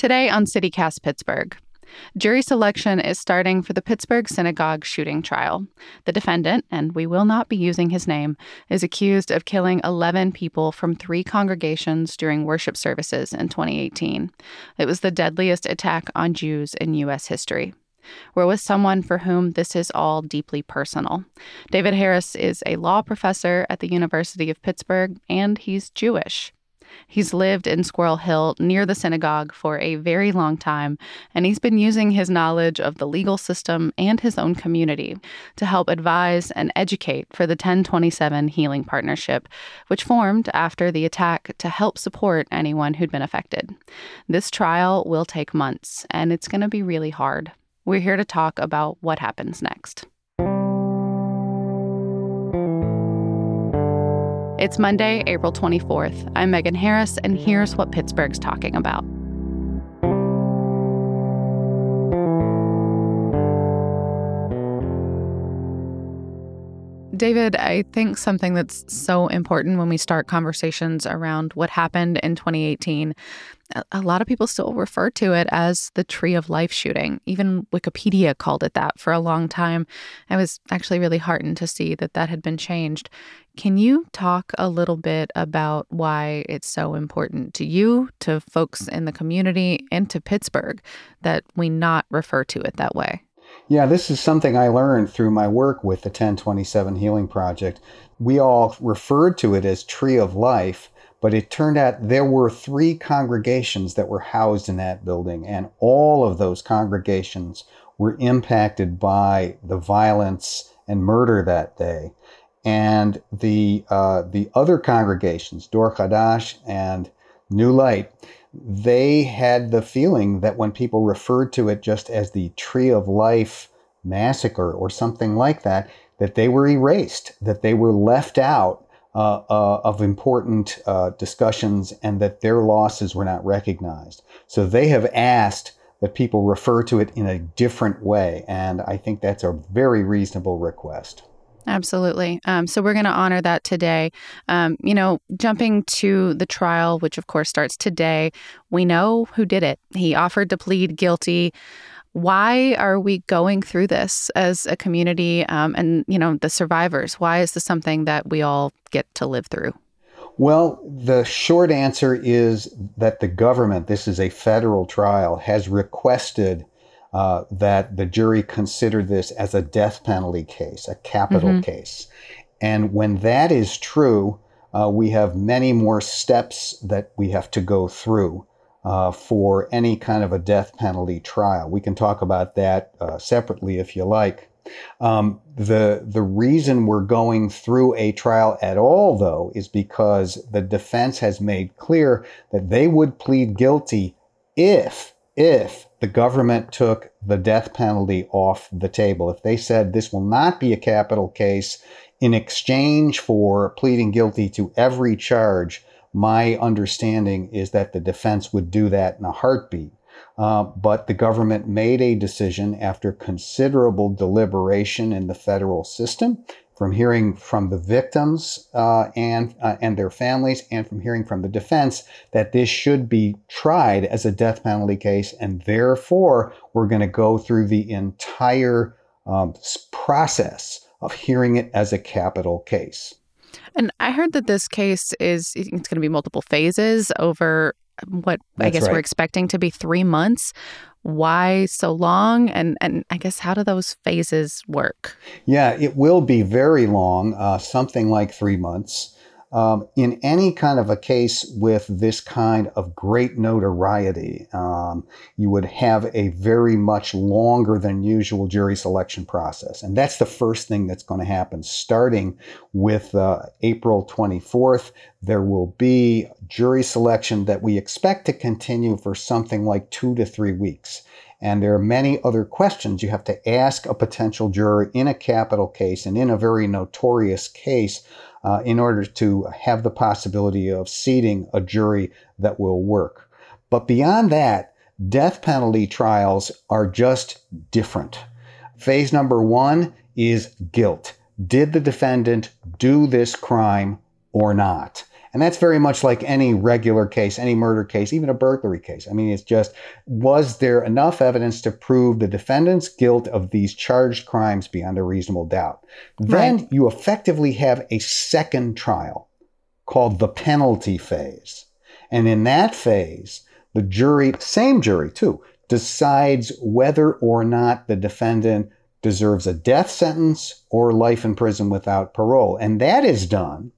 Today on CityCast Pittsburgh. Jury selection is starting for the Pittsburgh synagogue shooting trial. The defendant, and we will not be using his name, is accused of killing 11 people from three congregations during worship services in 2018. It was the deadliest attack on Jews in U.S. history. We're with someone for whom this is all deeply personal. David Harris is a law professor at the University of Pittsburgh, and he's Jewish. He's lived in Squirrel Hill near the synagogue for a very long time, and he's been using his knowledge of the legal system and his own community to help advise and educate for the 1027 Healing Partnership, which formed after the attack to help support anyone who'd been affected. This trial will take months, and it's going to be really hard. We're here to talk about what happens next. It's Monday, April 24th. I'm Megan Harris, and here's what Pittsburgh's talking about. David, I think something that's so important when we start conversations around what happened in 2018, a lot of people still refer to it as the Tree of Life shooting. Even Wikipedia called it that for a long time. I was actually really heartened to see that that had been changed. Can you talk a little bit about why it's so important to you, to folks in the community, and to Pittsburgh that we not refer to it that way? Yeah, this is something I learned through my work with the 1027 Healing Project. We all referred to it as Tree of Life, but it turned out there were three congregations that were housed in that building, and all of those congregations were impacted by the violence and murder that day. And the uh, the other congregations, Dor Hadash and New Light, they had the feeling that when people referred to it just as the Tree of Life massacre or something like that, that they were erased, that they were left out uh, uh, of important uh, discussions and that their losses were not recognized. So they have asked that people refer to it in a different way. And I think that's a very reasonable request. Absolutely. Um, so we're going to honor that today. Um, you know, jumping to the trial, which of course starts today, we know who did it. He offered to plead guilty. Why are we going through this as a community um, and, you know, the survivors? Why is this something that we all get to live through? Well, the short answer is that the government, this is a federal trial, has requested uh, that the jury considered this as a death penalty case, a capital mm-hmm. case. And when that is true, uh, we have many more steps that we have to go through uh, for any kind of a death penalty trial. We can talk about that uh, separately if you like. Um, the the reason we're going through a trial at all, though, is because the defense has made clear that they would plead guilty if if the government took the death penalty off the table, if they said this will not be a capital case in exchange for pleading guilty to every charge, my understanding is that the defense would do that in a heartbeat. Uh, but the government made a decision after considerable deliberation in the federal system from hearing from the victims uh, and uh, and their families, and from hearing from the defense that this should be tried as a death penalty case, and therefore we're going to go through the entire um, process of hearing it as a capital case. And I heard that this case is it's going to be multiple phases over what That's I guess right. we're expecting to be three months. Why so long? And and i guess how do those phases work? Yeah it will be very long uh, something like three months um, in any kind of a case with this kind of great notoriety, um, you would have a very much longer than usual jury selection process. And that's the first thing that's going to happen. Starting with uh, April 24th, there will be jury selection that we expect to continue for something like two to three weeks. And there are many other questions you have to ask a potential juror in a capital case and in a very notorious case uh, in order to have the possibility of seating a jury that will work. But beyond that, death penalty trials are just different. Phase number one is guilt. Did the defendant do this crime or not? And that's very much like any regular case, any murder case, even a burglary case. I mean, it's just was there enough evidence to prove the defendant's guilt of these charged crimes beyond a reasonable doubt? Then right. you effectively have a second trial called the penalty phase. And in that phase, the jury, same jury too, decides whether or not the defendant deserves a death sentence or life in prison without parole. And that is done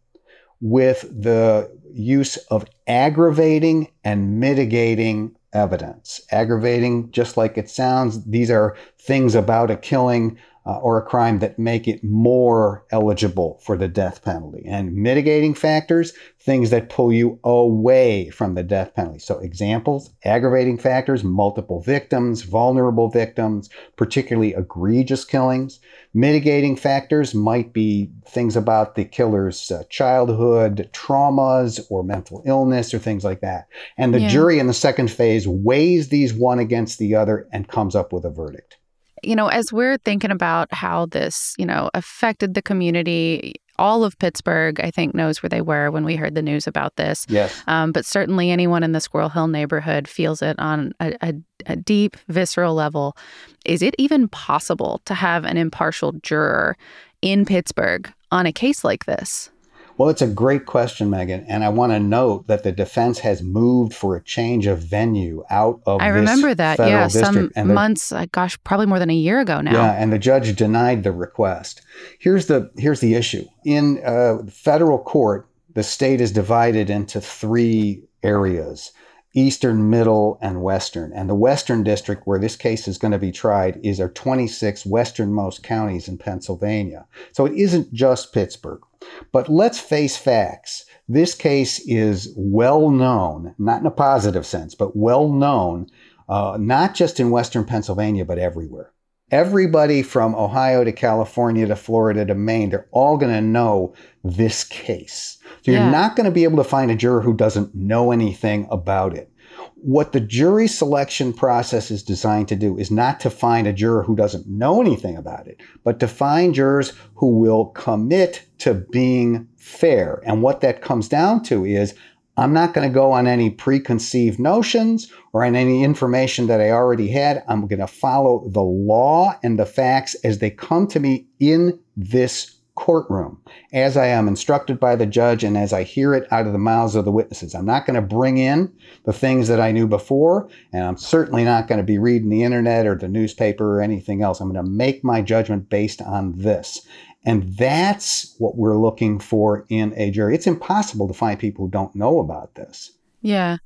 with the use of aggravating and mitigating evidence. Aggravating, just like it sounds, these are things about a killing uh, or a crime that make it more eligible for the death penalty. And mitigating factors, things that pull you away from the death penalty. So, examples aggravating factors, multiple victims, vulnerable victims, particularly egregious killings. Mitigating factors might be things about the killer's uh, childhood traumas or mental illness or things like that. And the yeah. jury in the second phase weighs these one against the other and comes up with a verdict you know, as we're thinking about how this, you know, affected the community, all of Pittsburgh, I think, knows where they were when we heard the news about this. Yes. Um, but certainly anyone in the Squirrel Hill neighborhood feels it on a, a, a deep, visceral level. Is it even possible to have an impartial juror in Pittsburgh on a case like this? Well, it's a great question, Megan, and I want to note that the defense has moved for a change of venue out of. I remember that, yeah, some months, uh, gosh, probably more than a year ago now. Yeah, and the judge denied the request. Here's the here's the issue in uh, federal court. The state is divided into three areas. Eastern, Middle, and Western. And the Western District, where this case is going to be tried, is our 26 westernmost counties in Pennsylvania. So it isn't just Pittsburgh. But let's face facts. This case is well known, not in a positive sense, but well known, uh, not just in Western Pennsylvania, but everywhere. Everybody from Ohio to California to Florida to Maine, they're all going to know this case. So you're not going to be able to find a juror who doesn't know anything about it what the jury selection process is designed to do is not to find a juror who doesn't know anything about it, but to find jurors who will commit to being fair. And what that comes down to is I'm not going to go on any preconceived notions or on any information that I already had. I'm going to follow the law and the facts as they come to me in this courtroom as I am instructed by the judge and as I hear it out of the mouths of the witnesses. I'm not going to bring in the things that I knew before, and I'm certainly not going to be reading the internet or the newspaper or anything else. I'm going to make my judgment based on this. And that's what we're looking for in a jury. It's impossible to find people who don't know about this. Yeah.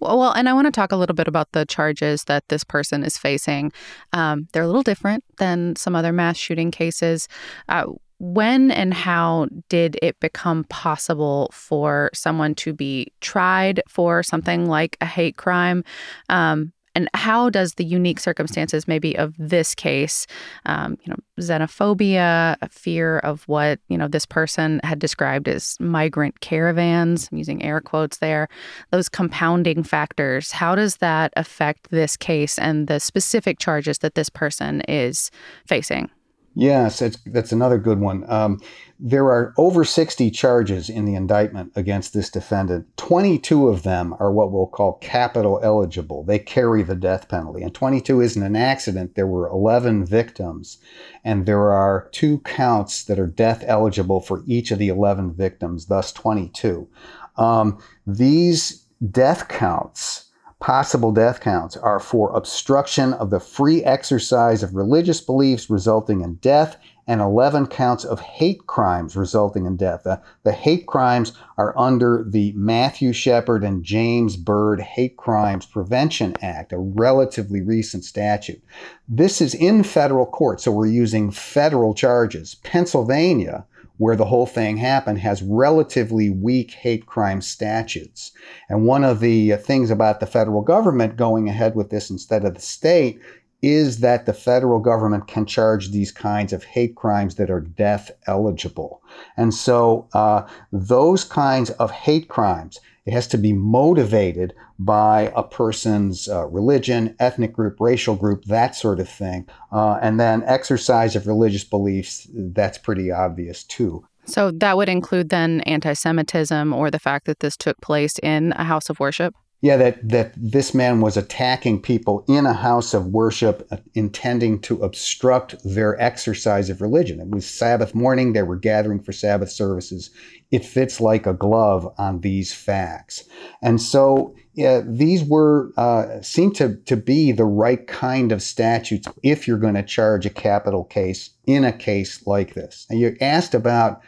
Well, and I want to talk a little bit about the charges that this person is facing. Um, they're a little different than some other mass shooting cases. Uh, when and how did it become possible for someone to be tried for something like a hate crime? Um, and how does the unique circumstances, maybe of this case, um, you know, xenophobia, a fear of what you know this person had described as migrant caravans, I'm using air quotes there, those compounding factors, how does that affect this case and the specific charges that this person is facing? Yes, that's another good one. Um, there are over 60 charges in the indictment against this defendant. 22 of them are what we'll call capital eligible. They carry the death penalty. And 22 isn't an accident. There were 11 victims, and there are two counts that are death eligible for each of the 11 victims, thus 22. Um, these death counts possible death counts are for obstruction of the free exercise of religious beliefs resulting in death and 11 counts of hate crimes resulting in death. The, the hate crimes are under the Matthew Shepard and James Byrd Hate Crimes Prevention Act, a relatively recent statute. This is in federal court, so we're using federal charges. Pennsylvania where the whole thing happened has relatively weak hate crime statutes. And one of the things about the federal government going ahead with this instead of the state is that the federal government can charge these kinds of hate crimes that are death eligible. And so uh, those kinds of hate crimes, it has to be motivated by a person's uh, religion, ethnic group, racial group, that sort of thing. Uh, and then exercise of religious beliefs, that's pretty obvious too. So that would include then anti Semitism or the fact that this took place in a house of worship? Yeah, that, that this man was attacking people in a house of worship, uh, intending to obstruct their exercise of religion. It was Sabbath morning, they were gathering for Sabbath services. It fits like a glove on these facts. And so yeah, these were uh, seem to, to be the right kind of statutes if you're going to charge a capital case in a case like this. And you asked about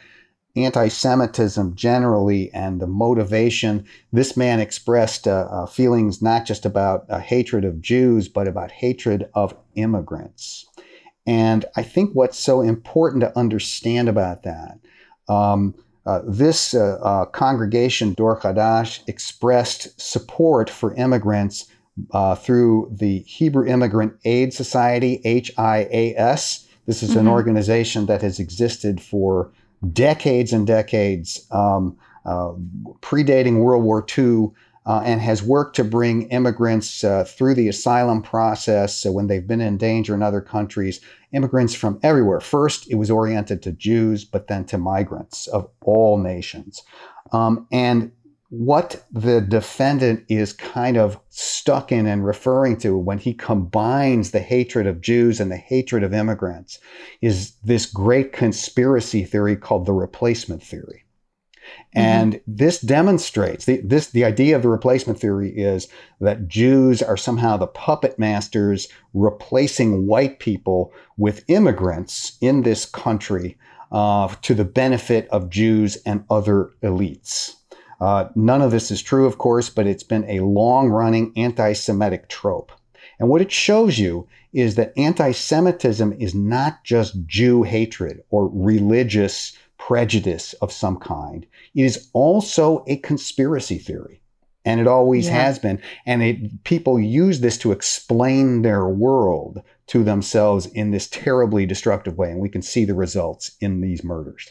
anti Semitism generally and the motivation. This man expressed uh, uh, feelings not just about uh, hatred of Jews, but about hatred of immigrants. And I think what's so important to understand about that. Um, uh, this uh, uh, congregation, Dor Hadash, expressed support for immigrants through the Hebrew Immigrant Aid Society, HIAS. This is mm-hmm. an organization that has existed for decades and decades, um, uh, predating World War II, uh, and has worked to bring immigrants uh, through the asylum process. So when they've been in danger in other countries, immigrants from everywhere. First, it was oriented to Jews, but then to migrants of all nations. Um, and what the defendant is kind of stuck in and referring to when he combines the hatred of Jews and the hatred of immigrants is this great conspiracy theory called the replacement theory. Mm-hmm. And this demonstrates the, this the idea of the replacement theory is that Jews are somehow the puppet masters replacing white people with immigrants in this country uh, to the benefit of Jews and other elites. Uh, none of this is true, of course, but it's been a long running anti Semitic trope. And what it shows you is that anti Semitism is not just Jew hatred or religious prejudice of some kind, it is also a conspiracy theory. And it always yeah. has been. And it, people use this to explain their world to themselves in this terribly destructive way. And we can see the results in these murders.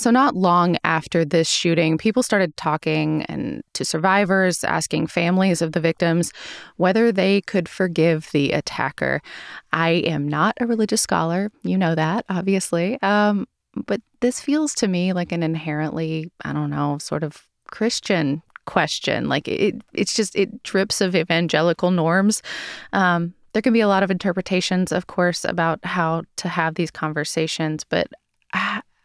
So, not long after this shooting, people started talking and to survivors, asking families of the victims whether they could forgive the attacker. I am not a religious scholar, you know that, obviously. Um, but this feels to me like an inherently, I don't know, sort of Christian question. Like it, it's just it drips of evangelical norms. Um, there can be a lot of interpretations, of course, about how to have these conversations, but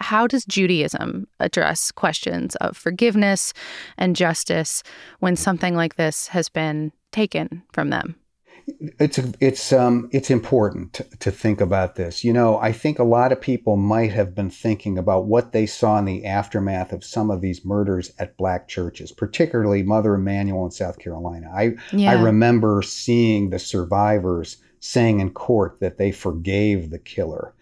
how does Judaism address questions of forgiveness and justice when something like this has been taken from them? It's it's um it's important to, think about this. You know, I think a lot of people might have been thinking about what they saw in the aftermath of some of these murders at black churches, particularly Mother Emanuel in South Carolina. I yeah. I remember seeing the survivors saying in court that they forgave the killer.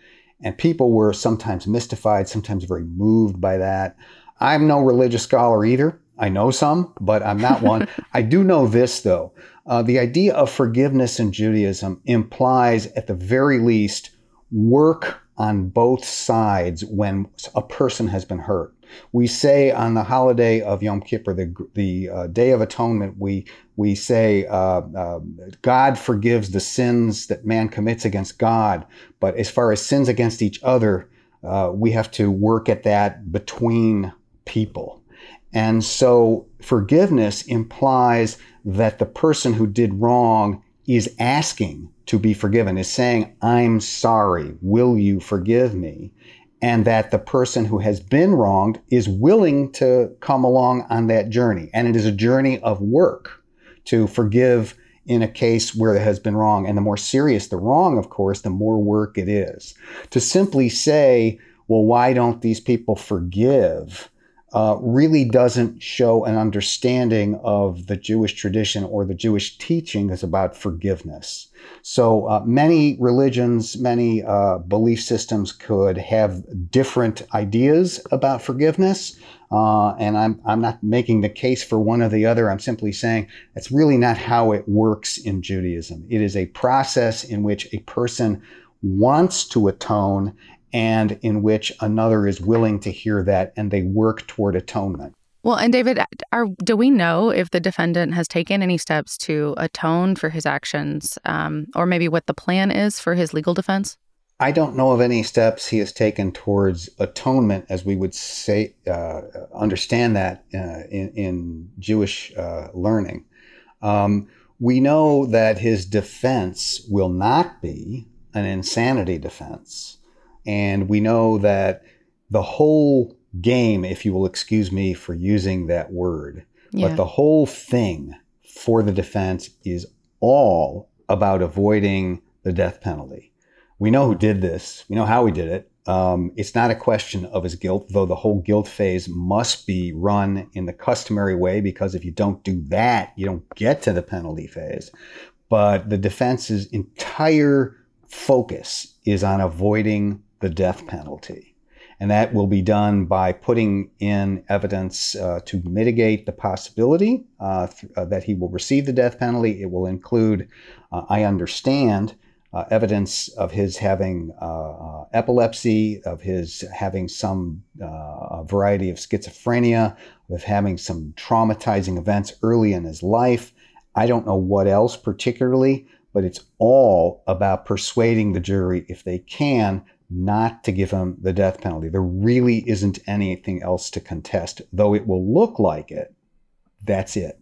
And people were sometimes mystified, sometimes very moved by that. I'm no religious scholar either. I know some, but I'm not one. I do know this, though. Uh, the idea of forgiveness in Judaism implies, at the very least, work on both sides when a person has been hurt. We say on the holiday of Yom Kippur, the, the uh, Day of Atonement, we, we say uh, uh, God forgives the sins that man commits against God. But as far as sins against each other, uh, we have to work at that between people. And so forgiveness implies that the person who did wrong is asking to be forgiven, is saying, I'm sorry, will you forgive me? And that the person who has been wronged is willing to come along on that journey. And it is a journey of work to forgive in a case where it has been wrong. And the more serious the wrong, of course, the more work it is. To simply say, well, why don't these people forgive? Uh, really doesn't show an understanding of the Jewish tradition or the Jewish teaching is about forgiveness. So uh, many religions, many uh, belief systems could have different ideas about forgiveness. Uh, and I'm, I'm not making the case for one or the other. I'm simply saying that's really not how it works in Judaism. It is a process in which a person wants to atone and in which another is willing to hear that and they work toward atonement. Well, and David, are, do we know if the defendant has taken any steps to atone for his actions, um, or maybe what the plan is for his legal defense? I don't know of any steps he has taken towards atonement, as we would say, uh, understand that uh, in, in, Jewish uh, learning. Um, we know that his defense will not be an insanity defense. And we know that the whole game, if you will excuse me for using that word, yeah. but the whole thing for the defense is all about avoiding the death penalty. We know who did this, we know how he did it. Um, it's not a question of his guilt, though the whole guilt phase must be run in the customary way, because if you don't do that, you don't get to the penalty phase. But the defense's entire focus is on avoiding the death penalty. And that will be done by putting in evidence uh, to mitigate the possibility uh, th- uh, that he will receive the death penalty. It will include, uh, I understand, uh, evidence of his having uh, epilepsy, of his having some variety of schizophrenia, of having some traumatizing events early in his life. I don't know what else particularly, but it's all about persuading the jury, if they can, not to give him the death penalty. There really isn't anything else to contest, though it will look like it. That's it.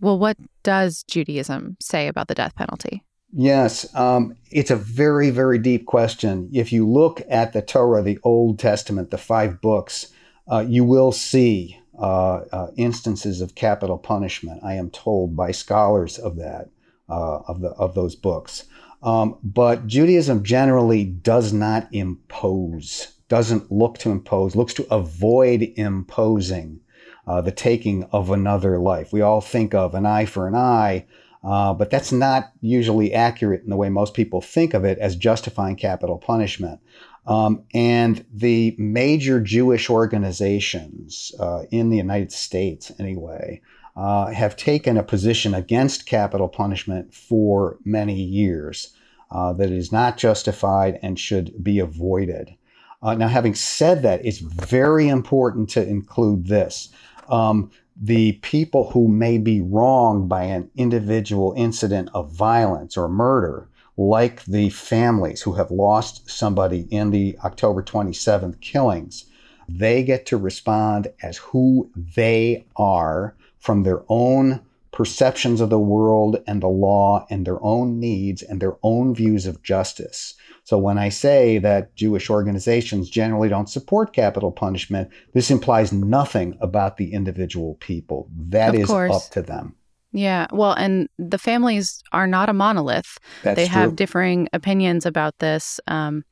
Well, what does Judaism say about the death penalty? Yes, um, it's a very, very deep question. If you look at the Torah, the Old Testament, the five books, uh, you will see uh, uh, instances of capital punishment. I am told by scholars of that, uh, of the of those books. Um, but Judaism generally does not impose, doesn't look to impose, looks to avoid imposing uh, the taking of another life. We all think of an eye for an eye, uh, but that's not usually accurate in the way most people think of it as justifying capital punishment. Um, and the major Jewish organizations uh, in the United States, anyway, uh, have taken a position against capital punishment for many years uh, that is not justified and should be avoided. Uh, now, having said that, it's very important to include this. Um, the people who may be wronged by an individual incident of violence or murder, like the families who have lost somebody in the October 27th killings, they get to respond as who they are from their own perceptions of the world and the law and their own needs and their own views of justice. So when I say that Jewish organizations generally don't support capital punishment, this implies nothing about the individual people. That of is course. up to them. Yeah. Well, and the families are not a monolith. That's they true. have differing opinions about this. Um,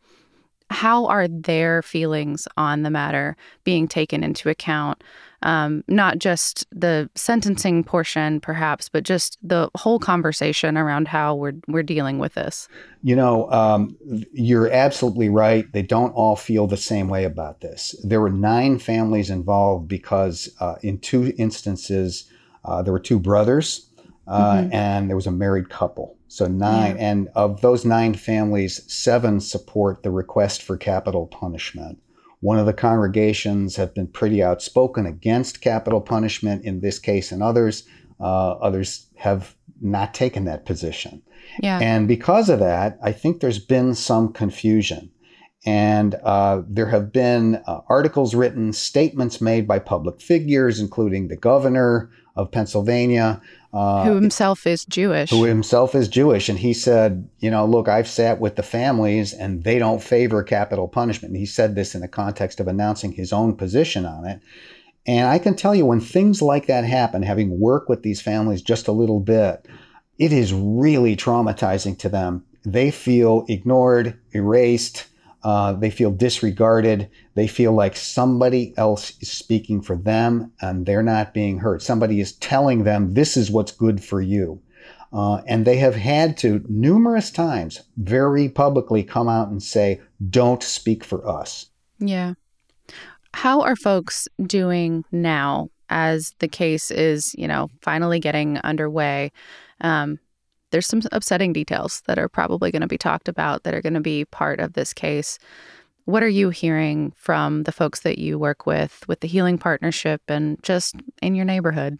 how are their feelings on the matter being taken into account? Um, not just the sentencing portion, perhaps, but just the whole conversation around how we're we're dealing with this. You know, um, you're absolutely right. They don't all feel the same way about this. There were nine families involved because, uh, in two instances, uh, there were two brothers uh, mm-hmm. and there was a married couple. So nine, yeah. and of those nine families, seven support the request for capital punishment. One of the congregations have been pretty outspoken against capital punishment in this case and others. Uh, others have not taken that position. Yeah. And because of that, I think there's been some confusion. And uh, there have been uh, articles written, statements made by public figures, including the governor of Pennsylvania, uh, who himself is Jewish. Who himself is Jewish. And he said, you know, look, I've sat with the families and they don't favor capital punishment. And he said this in the context of announcing his own position on it. And I can tell you when things like that happen, having worked with these families just a little bit, it is really traumatizing to them. They feel ignored, erased, uh, they feel disregarded. They feel like somebody else is speaking for them and they're not being heard. Somebody is telling them this is what's good for you. Uh, and they have had to numerous times very publicly come out and say, don't speak for us. Yeah. How are folks doing now as the case is, you know, finally getting underway? Um, there's some upsetting details that are probably going to be talked about that are going to be part of this case. What are you hearing from the folks that you work with, with the Healing Partnership, and just in your neighborhood?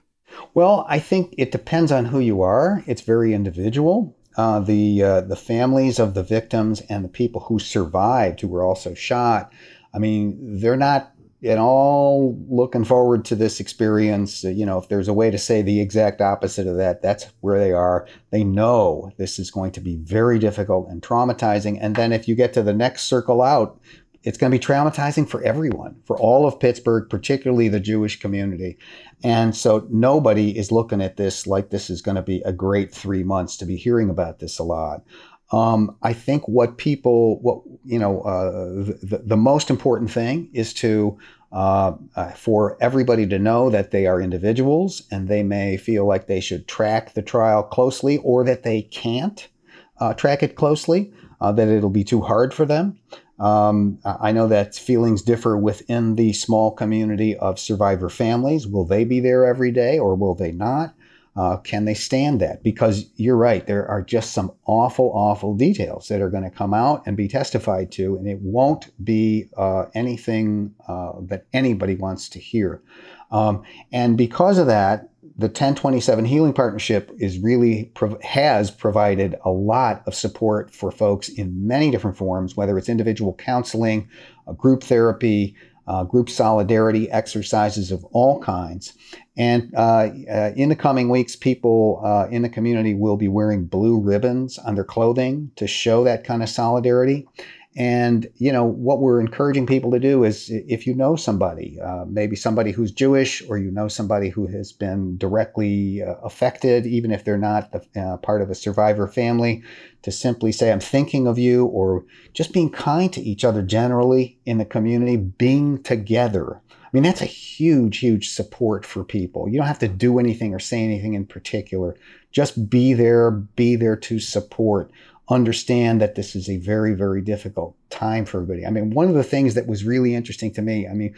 Well, I think it depends on who you are. It's very individual. Uh, the uh, the families of the victims and the people who survived, who were also shot. I mean, they're not and all looking forward to this experience. Uh, you know, if there's a way to say the exact opposite of that, that's where they are. They know this is going to be very difficult and traumatizing. And then if you get to the next circle out, it's going to be traumatizing for everyone, for all of Pittsburgh, particularly the Jewish community. And so nobody is looking at this like this is going to be a great three months to be hearing about this a lot. Um, I think what people, what you know, uh, the, the most important thing is to uh, uh, for everybody to know that they are individuals and they may feel like they should track the trial closely or that they can't uh, track it closely, uh, that it'll be too hard for them. Um, I know that feelings differ within the small community of survivor families. Will they be there every day or will they not? Uh, can they stand that? Because you're right, there are just some awful, awful details that are going to come out and be testified to, and it won't be uh, anything uh, that anybody wants to hear. Um, and because of that, the 1027 Healing Partnership is really has provided a lot of support for folks in many different forms, whether it's individual counseling, group therapy, uh, group solidarity exercises of all kinds. And uh, uh, in the coming weeks, people uh, in the community will be wearing blue ribbons on their clothing to show that kind of solidarity. And, you know, what we're encouraging people to do is if you know somebody, uh, maybe somebody who's Jewish or you know somebody who has been directly uh, affected, even if they're not uh, part of a survivor family, to simply say, I'm thinking of you, or just being kind to each other generally in the community, being together. I mean, that's a huge, huge support for people. You don't have to do anything or say anything in particular. Just be there, be there to support understand that this is a very, very difficult time for everybody. I mean, one of the things that was really interesting to me, I mean,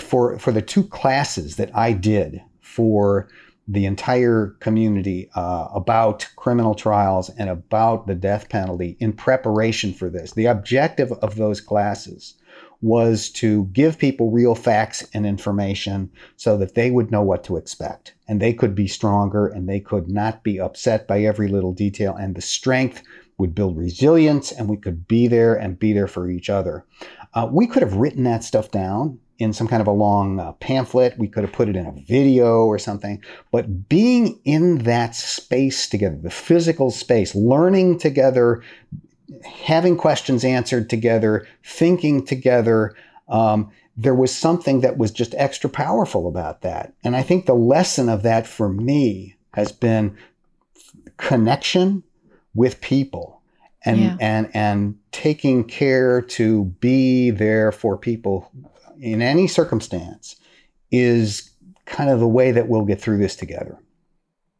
for for the two classes that I did for the entire community uh, about criminal trials and about the death penalty in preparation for this, the objective of those classes was to give people real facts and information so that they would know what to expect and they could be stronger and they could not be upset by every little detail and the strength would build resilience and we could be there and be there for each other. Uh, we could have written that stuff down in some kind of a long uh, pamphlet. We could have put it in a video or something. But being in that space together, the physical space, learning together, having questions answered together, thinking together, um, there was something that was just extra powerful about that. And I think the lesson of that for me has been connection with people and yeah. and and taking care to be there for people in any circumstance is kind of the way that we'll get through this together.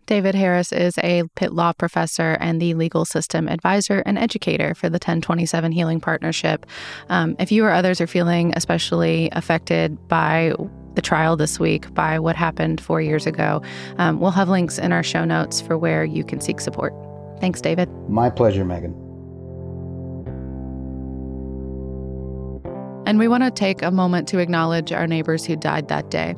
David Harris is a Pitt Law professor and the legal system advisor and educator for the 1027 Healing Partnership. Um, if you or others are feeling especially affected by the trial this week, by what happened four years ago, um, we'll have links in our show notes for where you can seek support. Thanks, David. My pleasure, Megan. And we want to take a moment to acknowledge our neighbors who died that day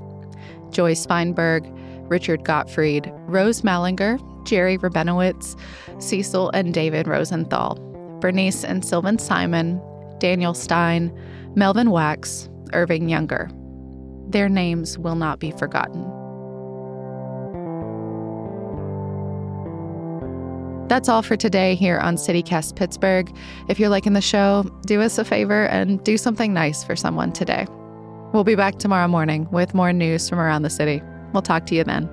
Joyce Fienberg, Richard Gottfried, Rose Mallinger, Jerry Rabinowitz, Cecil and David Rosenthal, Bernice and Sylvan Simon, Daniel Stein, Melvin Wax, Irving Younger. Their names will not be forgotten. That's all for today here on CityCast Pittsburgh. If you're liking the show, do us a favor and do something nice for someone today. We'll be back tomorrow morning with more news from around the city. We'll talk to you then.